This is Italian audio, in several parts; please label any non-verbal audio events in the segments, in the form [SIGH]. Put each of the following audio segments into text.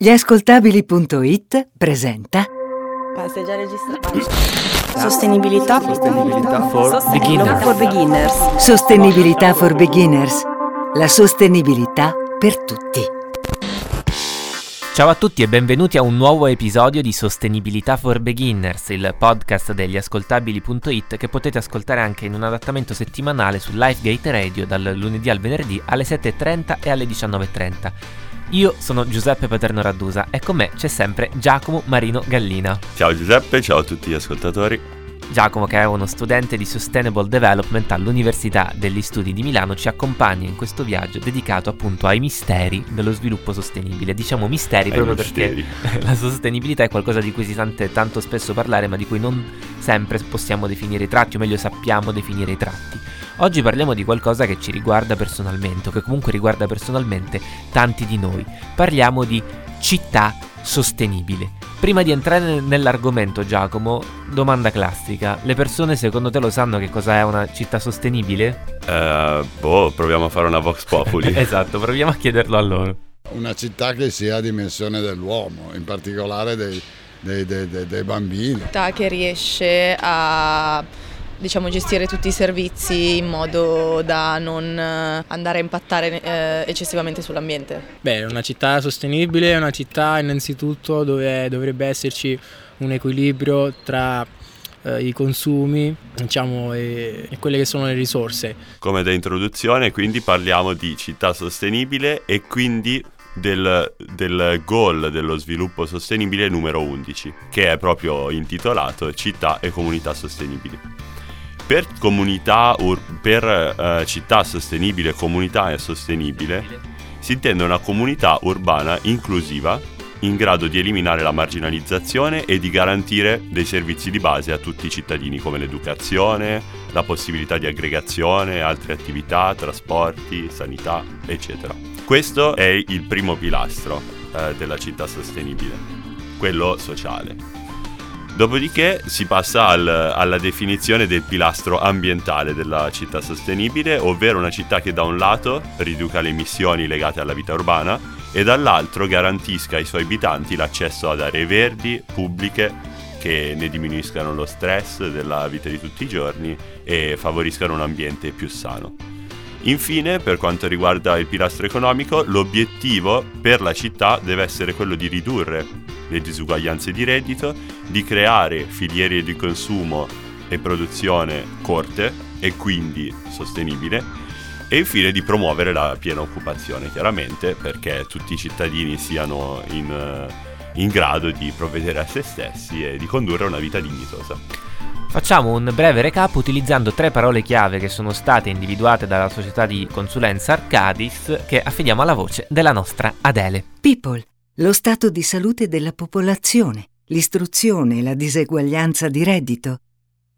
Gli presenta Ma sei già registrato? Sostenibilità. Sostenibilità for Sostenibilità for beginners. Sostenibilità for beginners. La sostenibilità per tutti. Ciao a tutti e benvenuti a un nuovo episodio di Sostenibilità for Beginners, il podcast degli ascoltabili.it che potete ascoltare anche in un adattamento settimanale su Lifegate Radio dal lunedì al venerdì alle 7.30 e alle 19.30. Io sono Giuseppe Paterno Raddusa e con me c'è sempre Giacomo Marino Gallina. Ciao Giuseppe, ciao a tutti gli ascoltatori. Giacomo, che è uno studente di Sustainable Development all'Università degli Studi di Milano, ci accompagna in questo viaggio dedicato appunto ai misteri dello sviluppo sostenibile. Diciamo misteri Ai proprio misteri. perché [LAUGHS] la sostenibilità è qualcosa di cui si sente tanto spesso parlare, ma di cui non sempre possiamo definire i tratti, o meglio sappiamo definire i tratti. Oggi parliamo di qualcosa che ci riguarda personalmente, o che comunque riguarda personalmente tanti di noi. Parliamo di città sostenibile. Prima di entrare nell'argomento, Giacomo, domanda classica. Le persone secondo te lo sanno che cosa è una città sostenibile? Eh, boh, proviamo a fare una Vox Populi. [LAUGHS] esatto, proviamo a chiederlo a loro. una città che sia a dimensione dell'uomo, in particolare dei, dei- dei- dei- dei bambini. città che riesce a diciamo, gestire tutti i servizi in modo da non eh, andare a impattare eh, eccessivamente sull'ambiente. Beh, una città sostenibile è una città innanzitutto dove dovrebbe esserci un equilibrio tra eh, i consumi diciamo, e, e quelle che sono le risorse. Come da introduzione, quindi parliamo di città sostenibile e quindi del, del goal dello sviluppo sostenibile numero 11, che è proprio intitolato Città e comunità sostenibili. Per comunità, ur- per eh, città sostenibile, comunità e sostenibile, si intende una comunità urbana inclusiva in grado di eliminare la marginalizzazione e di garantire dei servizi di base a tutti i cittadini come l'educazione, la possibilità di aggregazione, altre attività, trasporti, sanità, eccetera. Questo è il primo pilastro eh, della città sostenibile, quello sociale. Dopodiché si passa al- alla definizione del pilastro ambientale della città sostenibile, ovvero una città che da un lato riduca le emissioni legate alla vita urbana e dall'altro garantisca ai suoi abitanti l'accesso ad aree verdi, pubbliche, che ne diminuiscano lo stress della vita di tutti i giorni e favoriscano un ambiente più sano. Infine, per quanto riguarda il pilastro economico, l'obiettivo per la città deve essere quello di ridurre le disuguaglianze di reddito, di creare filiere di consumo e produzione corte e quindi sostenibile e infine di promuovere la piena occupazione, chiaramente perché tutti i cittadini siano in, eh, in grado di provvedere a se stessi e di condurre una vita dignitosa. Facciamo un breve recap utilizzando tre parole chiave che sono state individuate dalla società di consulenza Arcadis che affidiamo alla voce della nostra Adele. People. Lo stato di salute della popolazione, l'istruzione, la diseguaglianza di reddito.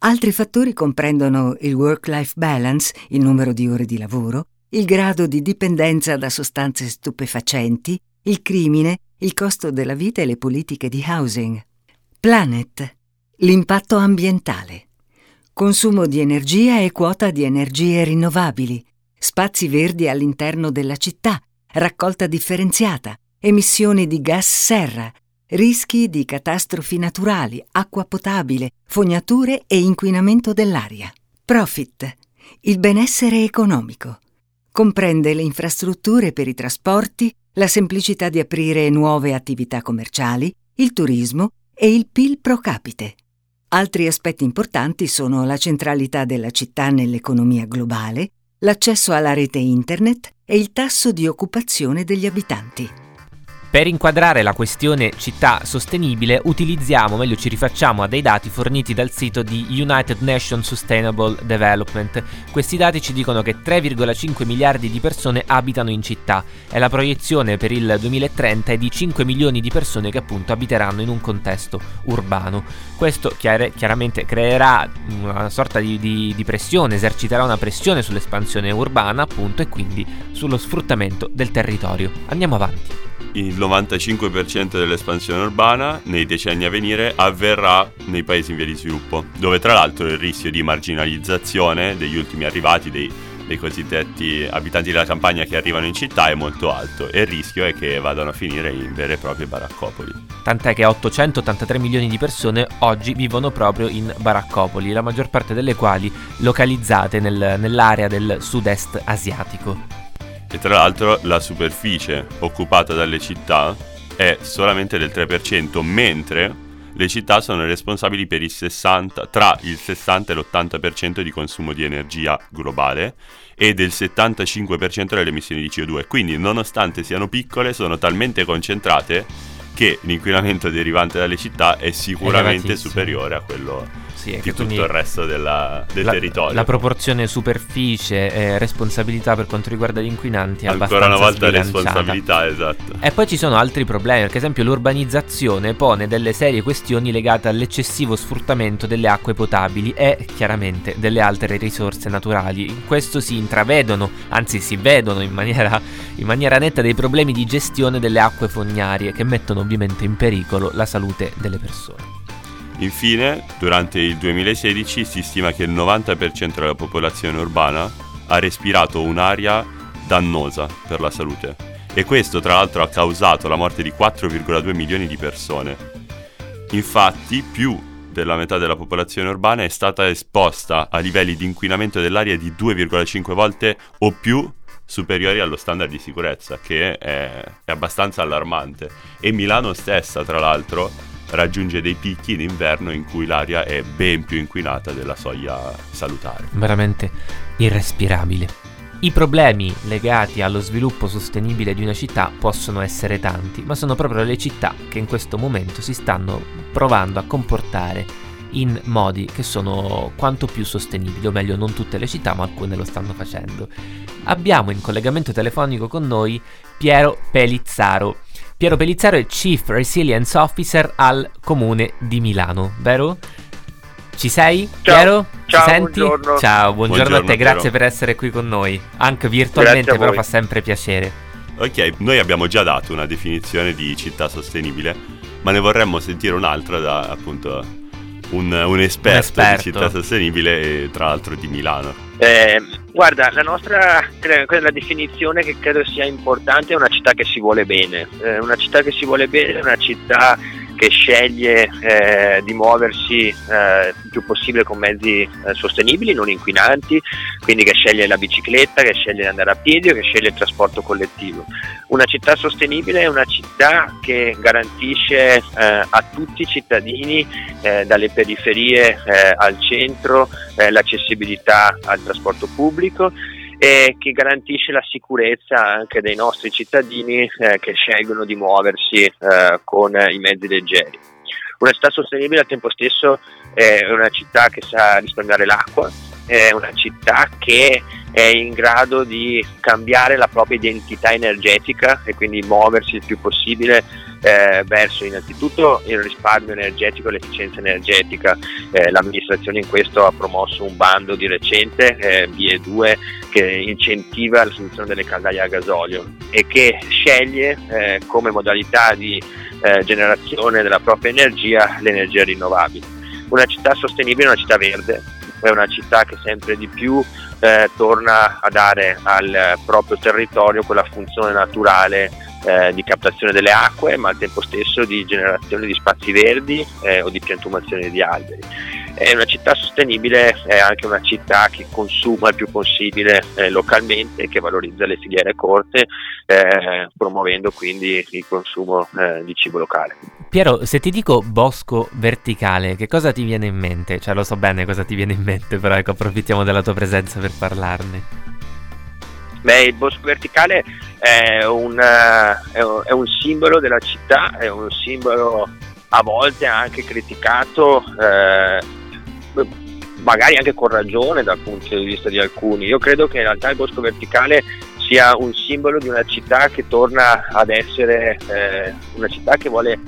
Altri fattori comprendono il work-life balance, il numero di ore di lavoro, il grado di dipendenza da sostanze stupefacenti, il crimine, il costo della vita e le politiche di housing. Planet. L'impatto ambientale. Consumo di energia e quota di energie rinnovabili. Spazi verdi all'interno della città. Raccolta differenziata. Emissioni di gas serra. Rischi di catastrofi naturali, acqua potabile, fognature e inquinamento dell'aria. Profit. Il benessere economico. Comprende le infrastrutture per i trasporti, la semplicità di aprire nuove attività commerciali, il turismo e il PIL pro capite. Altri aspetti importanti sono la centralità della città nell'economia globale, l'accesso alla rete internet e il tasso di occupazione degli abitanti. Per inquadrare la questione città sostenibile utilizziamo, meglio ci rifacciamo a dei dati forniti dal sito di United Nations Sustainable Development. Questi dati ci dicono che 3,5 miliardi di persone abitano in città e la proiezione per il 2030 è di 5 milioni di persone che appunto abiteranno in un contesto urbano. Questo chiare- chiaramente creerà una sorta di, di- di pressione, eserciterà una pressione sull'espansione urbana appunto e quindi sullo sfruttamento del territorio. Andiamo avanti. Il 95% dell'espansione urbana nei decenni a venire avverrà nei paesi in via di sviluppo, dove tra l'altro il rischio di marginalizzazione degli ultimi arrivati, dei, dei cosiddetti abitanti della campagna che arrivano in città è molto alto e il rischio è che vadano a finire in vere e proprie baraccopoli. Tant'è che 883 milioni di persone oggi vivono proprio in baraccopoli, la maggior parte delle quali localizzate nel, nell'area del sud-est asiatico. E tra l'altro la superficie occupata dalle città è solamente del 3%, mentre le città sono responsabili per il 60, tra il 60 e l'80% di consumo di energia globale e del 75% delle emissioni di CO2. Quindi, nonostante siano piccole, sono talmente concentrate che l'inquinamento derivante dalle città è sicuramente superiore a quello sì, di tutto il resto della, del la, territorio. La proporzione superficie e responsabilità per quanto riguarda gli inquinanti è Ancora una volta responsabilità, esatto. E poi ci sono altri problemi, perché esempio l'urbanizzazione pone delle serie questioni legate all'eccessivo sfruttamento delle acque potabili e chiaramente delle altre risorse naturali. In questo si intravedono, anzi si vedono in maniera, in maniera netta dei problemi di gestione delle acque fognarie che mettono ovviamente in pericolo la salute delle persone. Infine, durante il 2016 si stima che il 90% della popolazione urbana ha respirato un'aria dannosa per la salute e questo tra l'altro ha causato la morte di 4,2 milioni di persone. Infatti, più della metà della popolazione urbana è stata esposta a livelli di inquinamento dell'aria di 2,5 volte o più superiori allo standard di sicurezza, che è, è abbastanza allarmante. E Milano stessa, tra l'altro, raggiunge dei picchi in inverno in cui l'aria è ben più inquinata della soglia salutare. Veramente irrespirabile. I problemi legati allo sviluppo sostenibile di una città possono essere tanti, ma sono proprio le città che in questo momento si stanno provando a comportare in modi che sono quanto più sostenibili, o meglio non tutte le città, ma alcune lo stanno facendo. Abbiamo in collegamento telefonico con noi Piero Pelizzaro Piero Pellizzaro è Chief Resilience Officer al Comune di Milano, vero? Ci sei? Ciao. Piero? Ci Ciao, senti? buongiorno. Ciao, buongiorno, Buongiorno, a te, grazie Piero. per essere qui con noi. Anche virtualmente, Grazie però fa sempre piacere. Ok, noi abbiamo già dato una definizione di città sostenibile, ma ne vorremmo sentire un'altra da appunto un, un esperto, Un esperto. di città sostenibile e tra l'altro di Milano. Eh, guarda, la nostra quella definizione che credo sia importante è una città che si vuole bene. Eh, una città che si vuole bene è una città che sceglie eh, di muoversi eh, il più possibile con mezzi eh, sostenibili, non inquinanti, quindi che sceglie la bicicletta, che sceglie di andare a piedi o che sceglie il trasporto collettivo. Una città sostenibile è una città che garantisce eh, a tutti i cittadini, eh, dalle periferie eh, al centro, l'accessibilità al trasporto pubblico e che garantisce la sicurezza anche dei nostri cittadini eh, che scelgono di muoversi eh, con i mezzi leggeri. Una città sostenibile al tempo stesso è una città che sa risparmiare l'acqua, è una città che è in grado di cambiare la propria identità energetica e quindi muoversi il più possibile eh, verso innanzitutto il risparmio energetico e l'efficienza energetica. Eh, l'amministrazione in questo ha promosso un bando di recente, eh, BE2, che incentiva la soluzione delle caldaie a gasolio e che sceglie eh, come modalità di eh, generazione della propria energia le energie rinnovabili. Una città sostenibile è una città verde, è una città che sempre di più eh, torna a dare al proprio territorio quella funzione naturale eh, di captazione delle acque, ma al tempo stesso di generazione di spazi verdi eh, o di piantumazione di alberi. È una città sostenibile, è anche una città che consuma il più possibile eh, localmente, che valorizza le filiere corte, eh, promuovendo quindi il consumo eh, di cibo locale. Piero, se ti dico bosco verticale, che cosa ti viene in mente? Cioè, lo so bene cosa ti viene in mente, però ecco, approfittiamo della tua presenza per parlarne. Beh, il bosco verticale è un, eh, è un- è un simbolo della città, è un simbolo a volte anche criticato, eh, magari anche con ragione dal punto di vista di alcuni. Io credo che in realtà il bosco verticale sia un simbolo di una città che torna ad essere eh, una città che vuole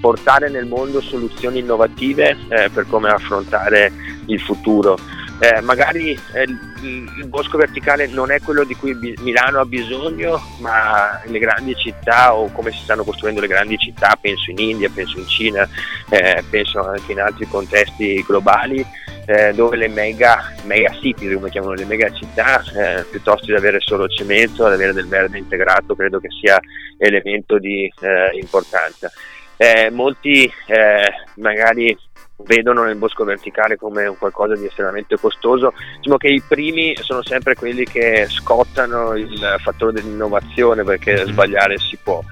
portare nel mondo soluzioni innovative eh, per come affrontare il futuro. Eh, magari eh, il, bosco verticale non è quello di cui Milano ha bisogno, ma le grandi città o come si stanno costruendo le grandi città, penso in India, penso in Cina, eh, penso anche in altri contesti globali, eh, dove le mega, mega city, come chiamano le mega città, eh, piuttosto di avere solo cemento, ad avere del verde integrato, credo che sia elemento di eh, importanza. Molti magari vedono nel bosco verticale come un qualcosa di estremamente costoso. Diciamo che i primi sono sempre quelli che scottano il fattore dell'innovazione perché mm-hmm. sbagliare si può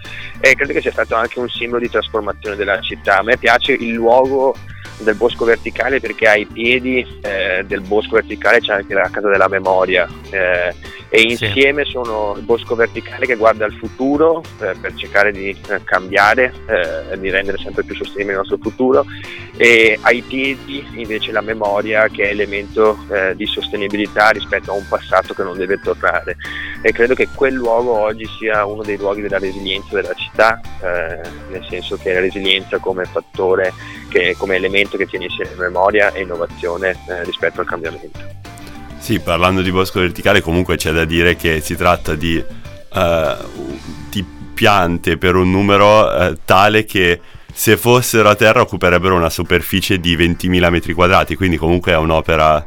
e credo che sia stato anche un simbolo di trasformazione della città. A me piace il luogo del bosco verticale perché ai piedi eh, del bosco verticale c'è anche la casa della memoria eh, e insieme sì. sono il bosco verticale che guarda al futuro eh, per cercare di eh, cambiare e di rendere sempre più sostenibile il nostro futuro e ai piedi invece la memoria che è elemento eh, di sostenibilità rispetto a un passato che non deve tornare e credo che quel luogo oggi sia uno dei luoghi della resilienza della città eh, nel senso che la resilienza come fattore che, come elemento che tiene insieme memoria e innovazione eh, rispetto al cambiamento. Sì, parlando di bosco verticale comunque c'è da dire che si tratta di, uh, di piante per un numero uh, tale che se fossero a terra occuperebbero una superficie di 20.000 metri quadrati, quindi comunque è un'opera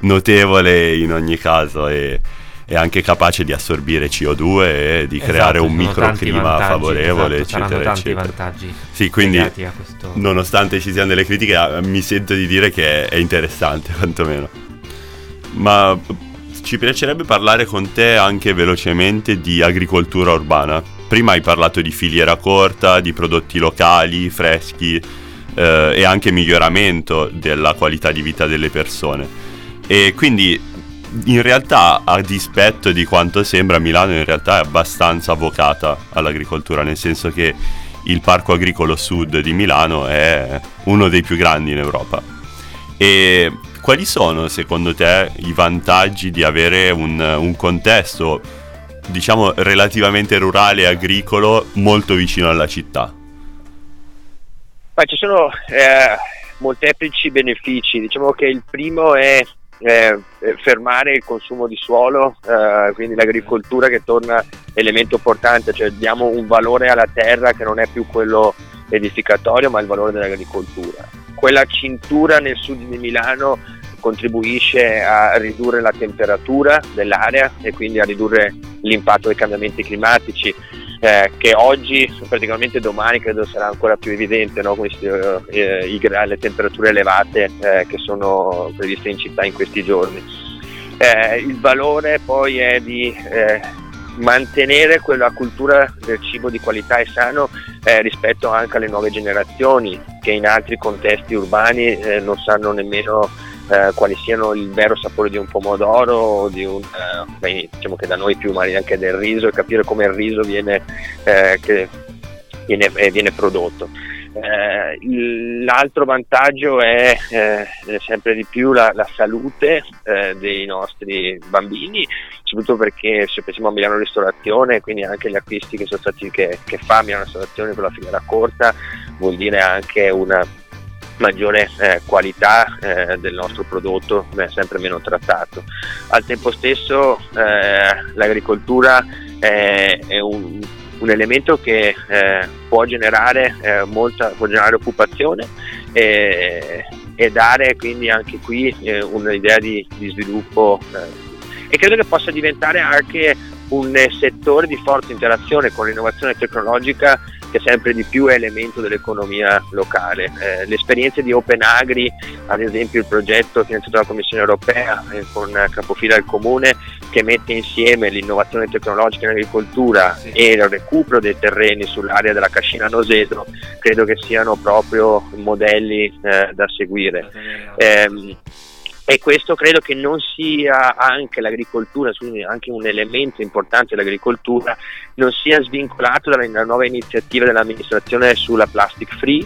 notevole in ogni caso e è anche capace di assorbire CO2 e di esatto, creare un microclima favorevole, esatto, eccetera, eccetera. vantaggi. Sì, quindi nonostante ci siano delle critiche, eh, mi sento di dire che è interessante, [LAUGHS] quantomeno. Ma ci piacerebbe parlare con te anche velocemente di agricoltura urbana. Prima hai parlato di filiera corta, di prodotti locali, freschi eh, e anche miglioramento della qualità di vita delle persone. E quindi in realtà, a dispetto di quanto sembra, Milano in realtà è abbastanza avvocata all'agricoltura, nel senso che il Parco Agricolo Sud di Milano è uno dei più grandi in Europa. E quali sono secondo te i vantaggi di avere un, un contesto, diciamo, relativamente rurale e agricolo molto vicino alla città? Beh, ci sono eh, molteplici benefici, diciamo che il primo è eh, fermare il consumo di suolo, eh, quindi l'agricoltura che torna elemento importante, cioè diamo un valore alla terra che non è più quello edificatorio ma il valore dell'agricoltura. Quella cintura nel sud di Milano contribuisce a ridurre la temperatura dell'area e quindi a ridurre l'impatto dei cambiamenti climatici eh, che oggi, praticamente domani, credo sarà ancora più evidente no? Questi, eh, i, le temperature elevate eh, che sono previste in città in questi giorni. Eh, il valore poi è di eh, mantenere quella cultura del cibo di qualità e sano eh, rispetto anche alle nuove generazioni che in altri contesti urbani non sanno nemmeno eh, quali siano il vero sapore di un pomodoro di un, eh, beh, diciamo che da noi più magari anche del riso e capire come il riso viene, eh, viene, eh, viene prodotto. Eh, l'altro vantaggio è sempre di più la, la salute dei nostri bambini, soprattutto perché se pensiamo a Milano Ristorazione, quindi anche gli acquisti che, stati, che, che fa Milano Ristorazione per la filiera corta, vuol dire anche una maggiore eh, qualità eh, del nostro prodotto è sempre meno trattato. Al tempo stesso eh, l'agricoltura è, è un, un, elemento che eh, può generare, eh, molta, può generare occupazione e, e, dare quindi anche qui eh, un'idea di, di sviluppo e credo che possa diventare anche un settore di forte interazione con l'innovazione tecnologica che sempre di più è elemento dell'economia locale. Eh, le esperienze di Open Agri, ad esempio il progetto finanziato dalla Commissione europea eh, con capofila il Comune, che mette insieme l'innovazione tecnologica in agricoltura sì. e il recupero dei terreni sull'area della Cascina Noseto, credo che siano proprio modelli eh, da seguire. Eh, e questo credo che non sia anche l'agricoltura, anche un elemento importante dell'agricoltura, non sia svincolato dalla nuova iniziativa dell'amministrazione sulla plastic free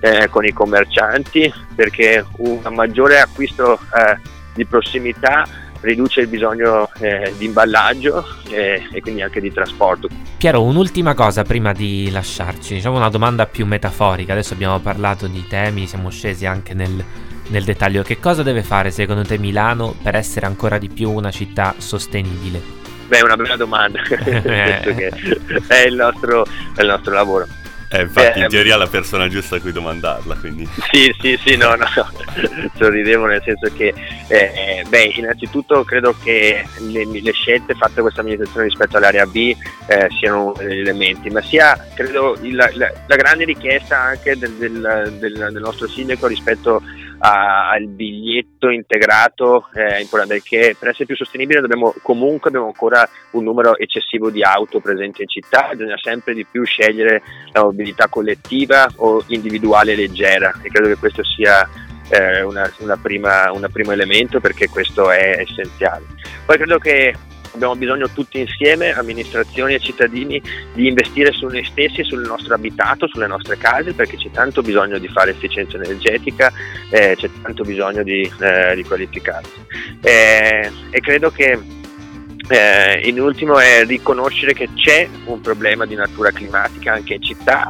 eh, con i commercianti, perché un maggiore acquisto eh, di prossimità riduce il bisogno eh, di imballaggio eh, e quindi anche di trasporto. Piero, un'ultima cosa prima di lasciarci, diciamo una domanda più metaforica, adesso abbiamo parlato di temi, siamo scesi anche nel nel dettaglio, che cosa deve fare secondo te Milano per essere ancora di più una città sostenibile? Beh, è una bella domanda, [LAUGHS] è il, nostro, è il nostro lavoro. Eh, infatti, Eh, in teoria la persona giusta a cui domandarla, quindi... Sì, sì, sì, no, no, no. sorridevo nel senso che, eh, beh, innanzitutto credo che le, le scelte fatte da questa amministrazione rispetto all'area B eh, siano elementi, ma sia, credo, il- la, la grande richiesta anche del, del- del- del nostro sindaco rispetto al biglietto integrato importante perché per essere più sostenibile dobbiamo comunque abbiamo ancora un numero eccessivo di auto presenti in città, bisogna sempre di più scegliere la mobilità collettiva o individuale leggera e credo che questo sia eh, un primo elemento perché questo è essenziale. Poi credo che abbiamo bisogno tutti insieme, amministrazioni e cittadini, di investire su noi stessi, sul nostro abitato, sulle nostre case perché c'è tanto bisogno di fare efficienza energetica, eh, c'è tanto bisogno di, eh, di. Eh, e credo che eh, in ultimo è riconoscere che c'è un problema di natura climatica anche in città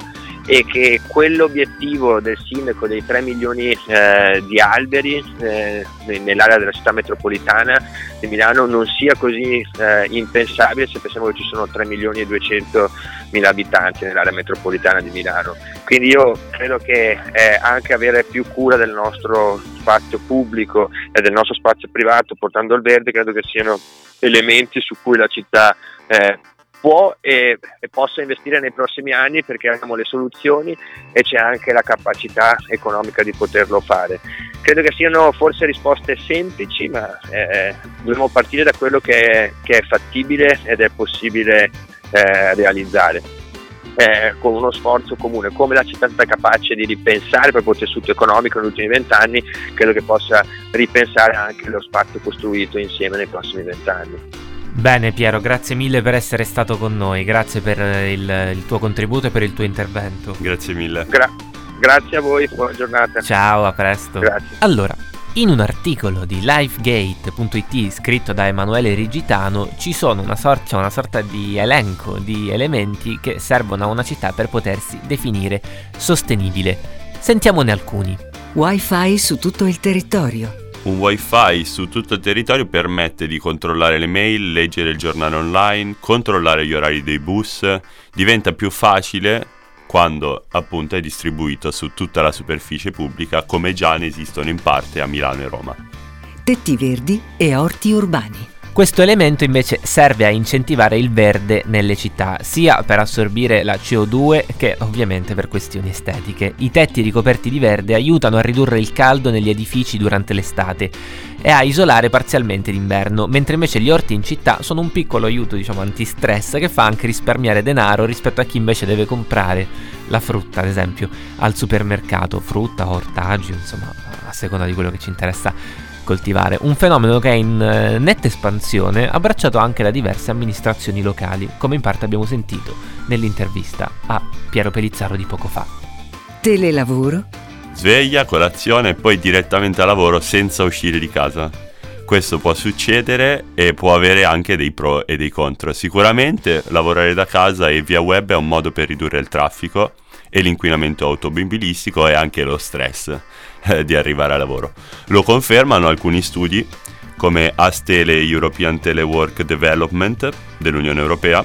e che quell'obiettivo del sindaco dei 3 milioni eh, di alberi eh, nell'area della città metropolitana di Milano non sia così eh, impensabile se pensiamo che ci sono 3 milioni e 200 mila abitanti nell'area metropolitana di Milano. Quindi io credo che eh, anche avere più cura del nostro spazio pubblico e del nostro spazio privato portando al verde credo che siano elementi su cui la città eh, può e, e possa investire nei prossimi anni perché abbiamo le soluzioni e c'è anche la capacità economica di poterlo fare. Credo che siano forse risposte semplici, ma eh, dobbiamo partire da quello che è, che è fattibile ed è possibile eh, realizzare. Eh, con uno sforzo comune, come la città è stata capace di ripensare proprio il tessuto economico negli ultimi vent'anni, credo che possa ripensare anche lo spazio costruito insieme nei prossimi vent'anni. Bene Piero, grazie mille per essere stato con noi, grazie per eh, il, il tuo contributo e per il tuo intervento. Grazie mille. Gra- grazie a voi, buona giornata. Ciao, a presto. Grazie. Allora, in un articolo di lifegate.it scritto da Emanuele Rigitano ci sono una sorta, c'è una sorta di elenco di elementi che servono a una città per potersi definire sostenibile. Sentiamone alcuni. Wi-Fi su tutto il territorio. Un wifi su tutto il territorio permette di controllare le mail, leggere il giornale online, controllare gli orari dei bus, diventa più facile quando appunto è distribuito su tutta la superficie pubblica come già ne esistono in parte a Milano e Roma. Tetti verdi e orti urbani. Questo elemento invece serve a incentivare il verde nelle città, sia per assorbire la CO2 che ovviamente per questioni estetiche. I tetti ricoperti di verde aiutano a ridurre il caldo negli edifici durante l'estate e a isolare parzialmente d'inverno, mentre invece gli orti in città sono un piccolo aiuto, diciamo, antistress che fa anche risparmiare denaro rispetto a chi invece deve comprare la frutta, ad esempio, al supermercato, frutta, ortaggi, insomma, a seconda di quello che ci interessa coltivare, un fenomeno che è in eh, netta espansione, abbracciato anche da diverse amministrazioni locali, come in parte abbiamo sentito nell'intervista a Piero Pelizzaro di poco fa. Telelavoro. Sveglia, colazione e poi direttamente a lavoro senza uscire di casa. Questo può succedere e può avere anche dei pro e dei contro. Sicuramente lavorare da casa e via web è un modo per ridurre il traffico e l'inquinamento automobilistico e anche lo stress eh, di arrivare a lavoro. Lo confermano alcuni studi come Astele European Telework Development dell'Unione Europea.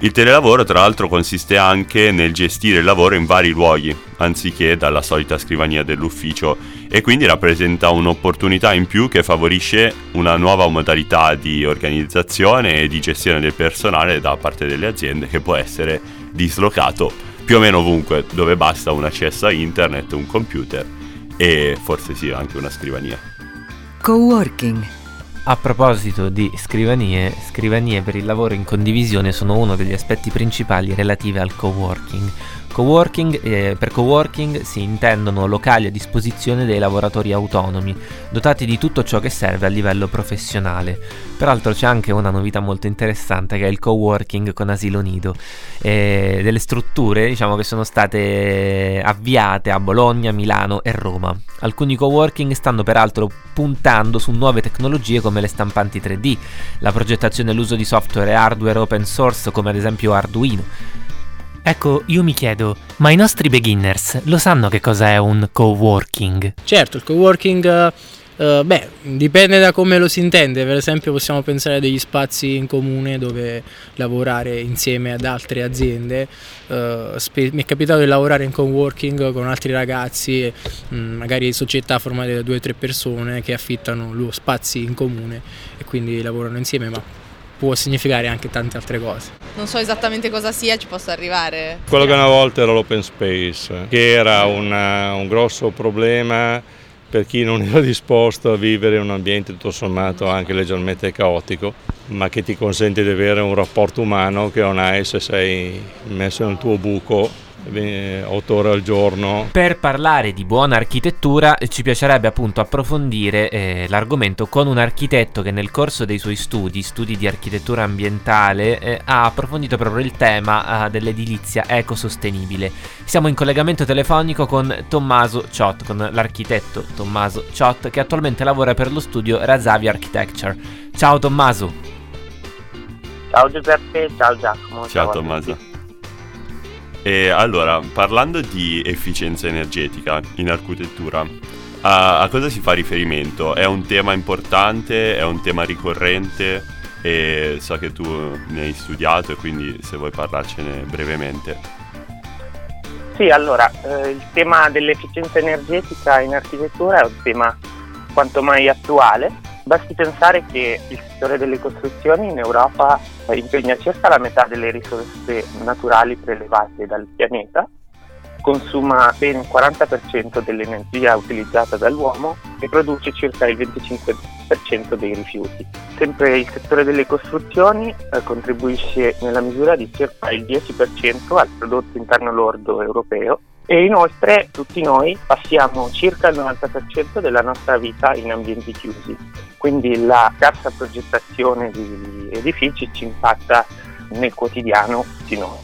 Il telelavoro tra l'altro consiste anche nel gestire il lavoro in vari luoghi, anziché dalla solita scrivania dell'ufficio, e quindi rappresenta un'opportunità in più che favorisce una nuova modalità di organizzazione e di gestione del personale da parte delle aziende che può essere dislocato più o meno ovunque dove basta un accesso a internet, un computer e forse sì anche una scrivania. Coworking. A proposito di scrivanie, scrivanie per il lavoro in condivisione sono uno degli aspetti principali relativi al coworking. Coworking, eh, per coworking si intendono locali a disposizione dei lavoratori autonomi, dotati di tutto ciò che serve a livello professionale. Peraltro c'è anche una novità molto interessante che è il coworking con asilo nido, eh, delle strutture diciamo, che sono state avviate a Bologna, Milano e Roma. Alcuni coworking stanno peraltro puntando su nuove tecnologie come le stampanti 3D, la progettazione e l'uso di software e hardware open source come ad esempio Arduino. Ecco, io mi chiedo, ma i nostri beginners lo sanno che cosa è un coworking? Certo, il coworking Uh, beh, dipende da come lo si intende, per esempio possiamo pensare a degli spazi in comune dove lavorare insieme ad altre aziende, uh, spe- mi è capitato di lavorare in co-working con altri ragazzi, mh, mm, magari società formate da due o tre persone che affittano lo spazi in comune e quindi lavorano insieme, ma può significare anche tante altre cose. Non so esattamente cosa sia, ci posso arrivare. Quello che una volta era l'open space, che era una, un grosso problema per chi non [LAUGHS] era disposto a vivere in un ambiente tutto sommato anche leggermente caotico, ma che ti consente di avere un rapporto umano che non hai se sei messo nel tuo buco 8 ore al giorno. Per parlare di buona architettura ci piacerebbe appunto approfondire eh, l'argomento con un architetto che nel corso dei suoi studi, studi di architettura ambientale, eh, ha approfondito proprio il tema eh, dell'edilizia ecosostenibile. Siamo in collegamento telefonico con Tommaso Ciot, con l'architetto Tommaso Ciot che attualmente lavora per lo studio Razavi Architecture. Ciao Tommaso. Ciao Giuseppe, ciao Giacomo. Ciao, ciao Tommaso. E allora, parlando di efficienza energetica in architettura, a, a, cosa si fa riferimento? È un tema importante, è un tema ricorrente e so che tu ne hai studiato e quindi se vuoi parlarcene brevemente. Sì, allora, eh, il tema dell'efficienza energetica in architettura è un tema quanto mai attuale Basti pensare che il settore delle costruzioni in Europa impegna circa la metà delle risorse naturali prelevate dal pianeta, consuma ben il 40% dell'energia utilizzata dall'uomo e produce circa il 25% dei rifiuti. Sempre il settore delle costruzioni eh, contribuisce nella misura di circa il 10% al prodotto interno lordo europeo e inoltre tutti noi passiamo circa il 90% della nostra vita in ambienti chiusi, quindi la scarsa progettazione di edifici ci impatta nel quotidiano di noi.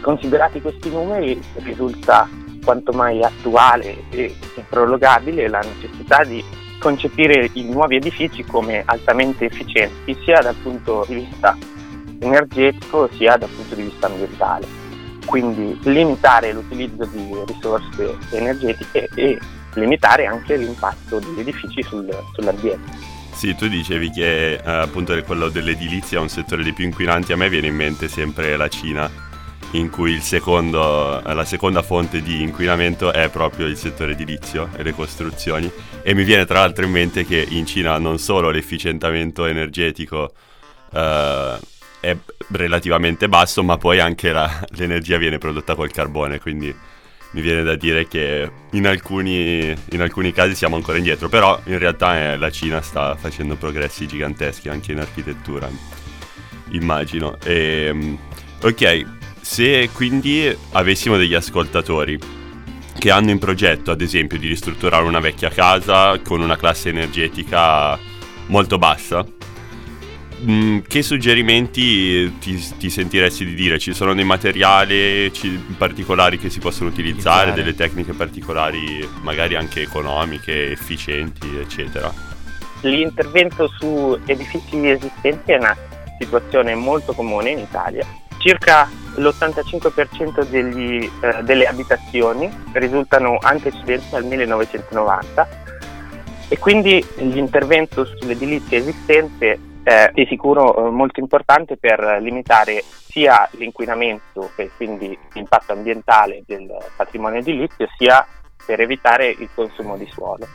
Considerati questi numeri risulta quanto mai attuale e prologabile la necessità di concepire i nuovi edifici come altamente efficienti sia dal punto di vista energetico sia dal punto di vista ambientale quindi limitare l'utilizzo di risorse energetiche e limitare anche l'impatto degli edifici sul, sull'ambiente. Sì, tu dicevi che eh, appunto quello dell'edilizia è un settore dei più inquinanti, a me viene in mente sempre la Cina, in cui secondo, la seconda fonte di inquinamento è proprio il settore edilizio e le costruzioni. E mi viene tra l'altro in mente che in Cina non solo l'efficientamento energetico eh, è relativamente basso, ma poi anche la, [LAUGHS] l'energia viene prodotta col carbone, quindi mi viene da dire che in alcuni, in alcuni casi siamo ancora indietro, però in realtà eh, la Cina sta facendo progressi giganteschi anche in architettura, immagino. E, ehm, ok, se quindi avessimo degli ascoltatori che hanno in progetto, ad esempio, di ristrutturare una vecchia casa con una classe energetica molto bassa, Mm, che suggerimenti ti, ti, sentiresti di dire? Ci sono dei materiali particolari che si possono utilizzare, utilizzare, delle tecniche particolari, magari anche economiche, efficienti, eccetera? L'intervento su edifici esistenti è una situazione molto comune in Italia. Circa l'85% degli, eh, delle abitazioni risultano antecedenti al 1990 e quindi l'intervento sull'edilizia esistente è di sicuro eh, molto importante per limitare sia l'inquinamento e quindi l'impatto ambientale del patrimonio edilizio, sia per evitare il consumo di suolo.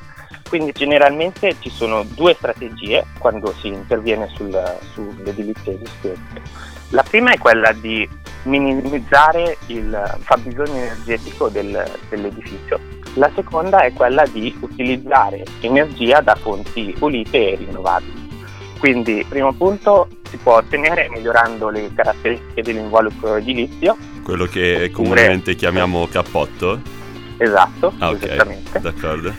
Quindi generalmente ci sono due strategie quando si interviene sul, sull'edilizia esistente. La prima è quella di minimizzare il fabbisogno energetico del, dell'edificio. La seconda è quella di utilizzare energia da fonti pulite e rinnovabili. Quindi, primo punto, si può ottenere migliorando le caratteristiche dell'involucro edilizio. Quello che comunemente chiamiamo cappotto? Esatto, ah, okay. esattamente. D'accordo.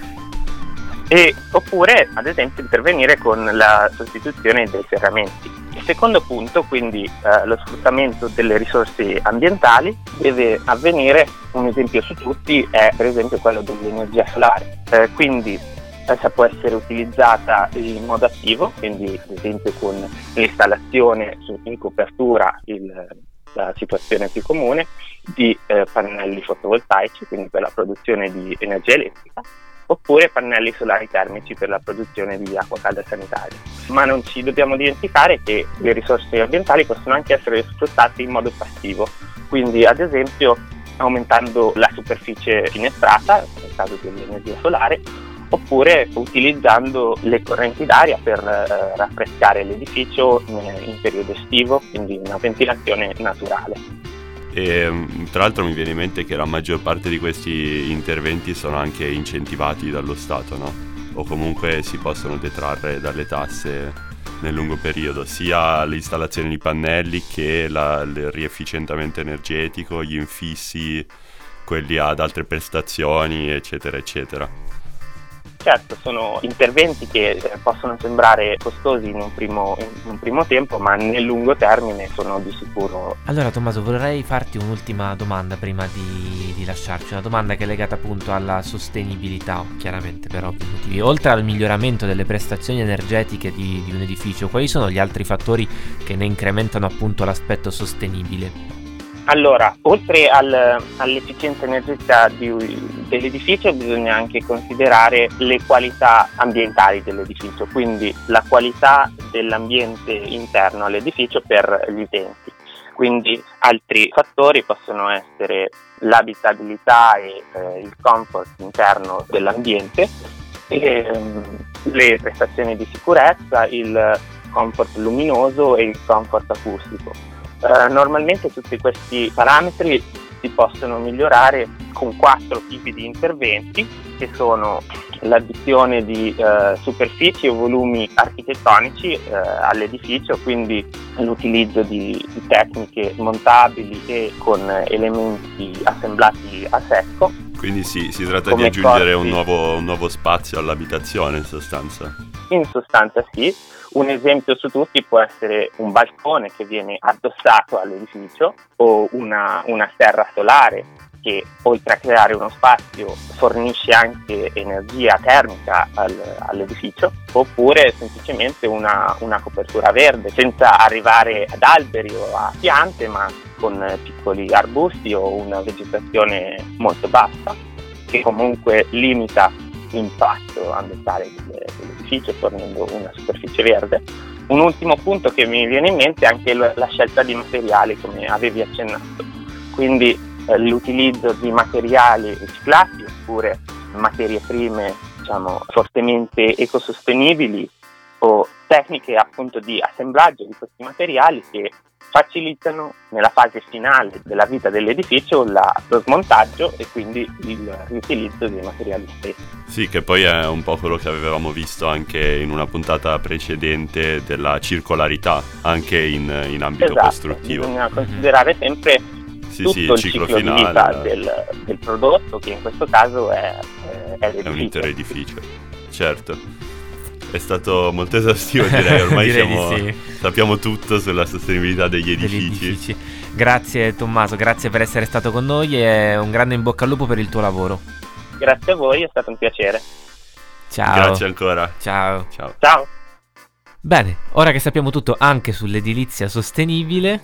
E, oppure, ad esempio, intervenire con la sostituzione dei serramenti. Il secondo punto, quindi eh, lo sfruttamento delle risorse ambientali, deve avvenire, un esempio su tutti è per esempio quello dell'energia solare. Eh, quindi essa può essere utilizzata in modo attivo, quindi ad esempio con l'installazione in copertura, il, la situazione più comune, di eh, pannelli fotovoltaici, quindi per la produzione di energia elettrica, oppure pannelli solari termici per la produzione di acqua calda sanitaria. Ma non ci dobbiamo dimenticare che le risorse ambientali possono anche essere sfruttate in modo passivo, quindi ad esempio aumentando la superficie finestrata, nel caso dell'energia solare, oppure utilizzando le correnti d'aria per eh, raffrescare l'edificio in, in periodo estivo, quindi una ventilazione naturale. E mm, tra l'altro mi viene in mente che la maggior parte di questi interventi sono anche incentivati dallo Stato, no? O comunque si possono detrarre dalle tasse nel lungo periodo, sia l'installazione di pannelli che la, il riefficientamento energetico, gli infissi, quelli ad altre prestazioni, eccetera, eccetera. Certo, sono interventi che eh, possono sembrare costosi in un, primo, in un, primo, tempo, ma nel lungo termine sono di sicuro. Allora Tommaso, vorrei farti un'ultima domanda prima di, di lasciarci, una domanda che è legata appunto alla sostenibilità, chiaramente per ovvi motivi. Oltre al miglioramento delle prestazioni energetiche di, di un edificio, quali sono gli altri fattori che ne incrementano appunto l'aspetto sostenibile? Allora, oltre al, all'efficienza energetica di, dell'edificio bisogna anche considerare le qualità ambientali dell'edificio, quindi la qualità dell'ambiente interno all'edificio per gli utenti. Quindi altri fattori possono essere l'abitabilità e eh, il comfort interno dell'ambiente, e, um, le prestazioni di sicurezza, il comfort luminoso e il comfort acustico. Eh, normalmente tutti questi parametri si possono migliorare con quattro tipi di interventi che sono l'addizione di eh, superfici o volumi architettonici eh, all'edificio, quindi l'utilizzo di, di, tecniche montabili e con elementi assemblati a secco. Quindi sì, si tratta di aggiungere un nuovo, un nuovo spazio all'abitazione in sostanza. In sostanza sì, un esempio su tutti può essere un balcone che viene addossato all'edificio o una, una serra solare che oltre a creare uno spazio fornisce anche energia termica al, all'edificio oppure semplicemente una, una, copertura verde senza arrivare ad alberi o a piante ma con piccoli arbusti o una vegetazione molto bassa che comunque limita l'impatto ambientale dell'edificio fornendo una superficie verde. Un ultimo punto che mi viene in mente è anche la scelta di materiali, come avevi accennato, quindi eh, l'utilizzo di materiali riciclati oppure materie prime diciamo, fortemente ecosostenibili o tecniche appunto di assemblaggio di questi materiali che facilitano nella fase finale della vita dell'edificio la, lo smontaggio e quindi il riutilizzo dei materiali stessi. Sì, che poi è un po' quello che avevamo visto anche in una puntata precedente della circolarità, anche in, in ambito esatto, costruttivo. Bisogna considerare sempre sì, tutto sì, il, il ciclo, ciclo finale, di vita del, del, prodotto, che in questo caso è, è, è un intero edificio. Certo. È stato molto esaustivo direi, [LAUGHS] ormai direi siamo, sì. sappiamo tutto sulla sostenibilità degli edifici. degli edifici. Grazie Tommaso, grazie per essere stato con noi e un grande in bocca al lupo per il tuo lavoro. Grazie a voi, è stato un piacere. Ciao. Grazie ancora. Ciao. Ciao. Ciao. Bene, ora che sappiamo tutto anche sull'edilizia sostenibile,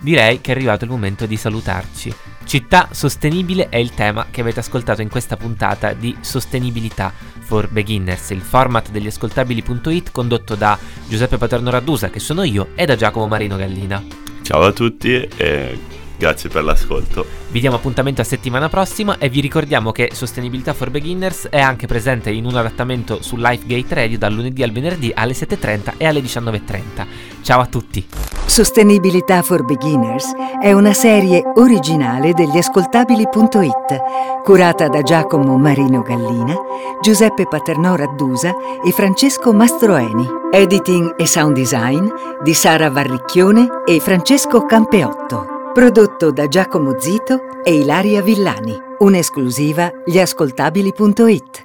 direi che è arrivato il momento di salutarci. Città sostenibile è il tema che avete ascoltato in questa puntata di Sostenibilità for Beginners, il format degli ascoltabili.it condotto da Giuseppe Paterno Raddusa, che sono io, e da Giacomo Marino Gallina. Ciao a tutti e Grazie per l'ascolto. Vi diamo appuntamento a settimana prossima e vi ricordiamo che Sostenibilità for Beginners è anche presente in un adattamento su Lifegate Radio dal lunedì al venerdì alle 7.30 e alle 19.30. Ciao a tutti. Sostenibilità for Beginners è una serie originale degli ascoltabili.it, curata da Giacomo Marino Gallina, Giuseppe Paternò Raddusa e Francesco Mastroeni. Editing e sound design di Sara Varricchione e Francesco Campeotto. Prodotto da Giacomo Zito e Ilaria Villani. Un'esclusiva gli ascoltabili.it.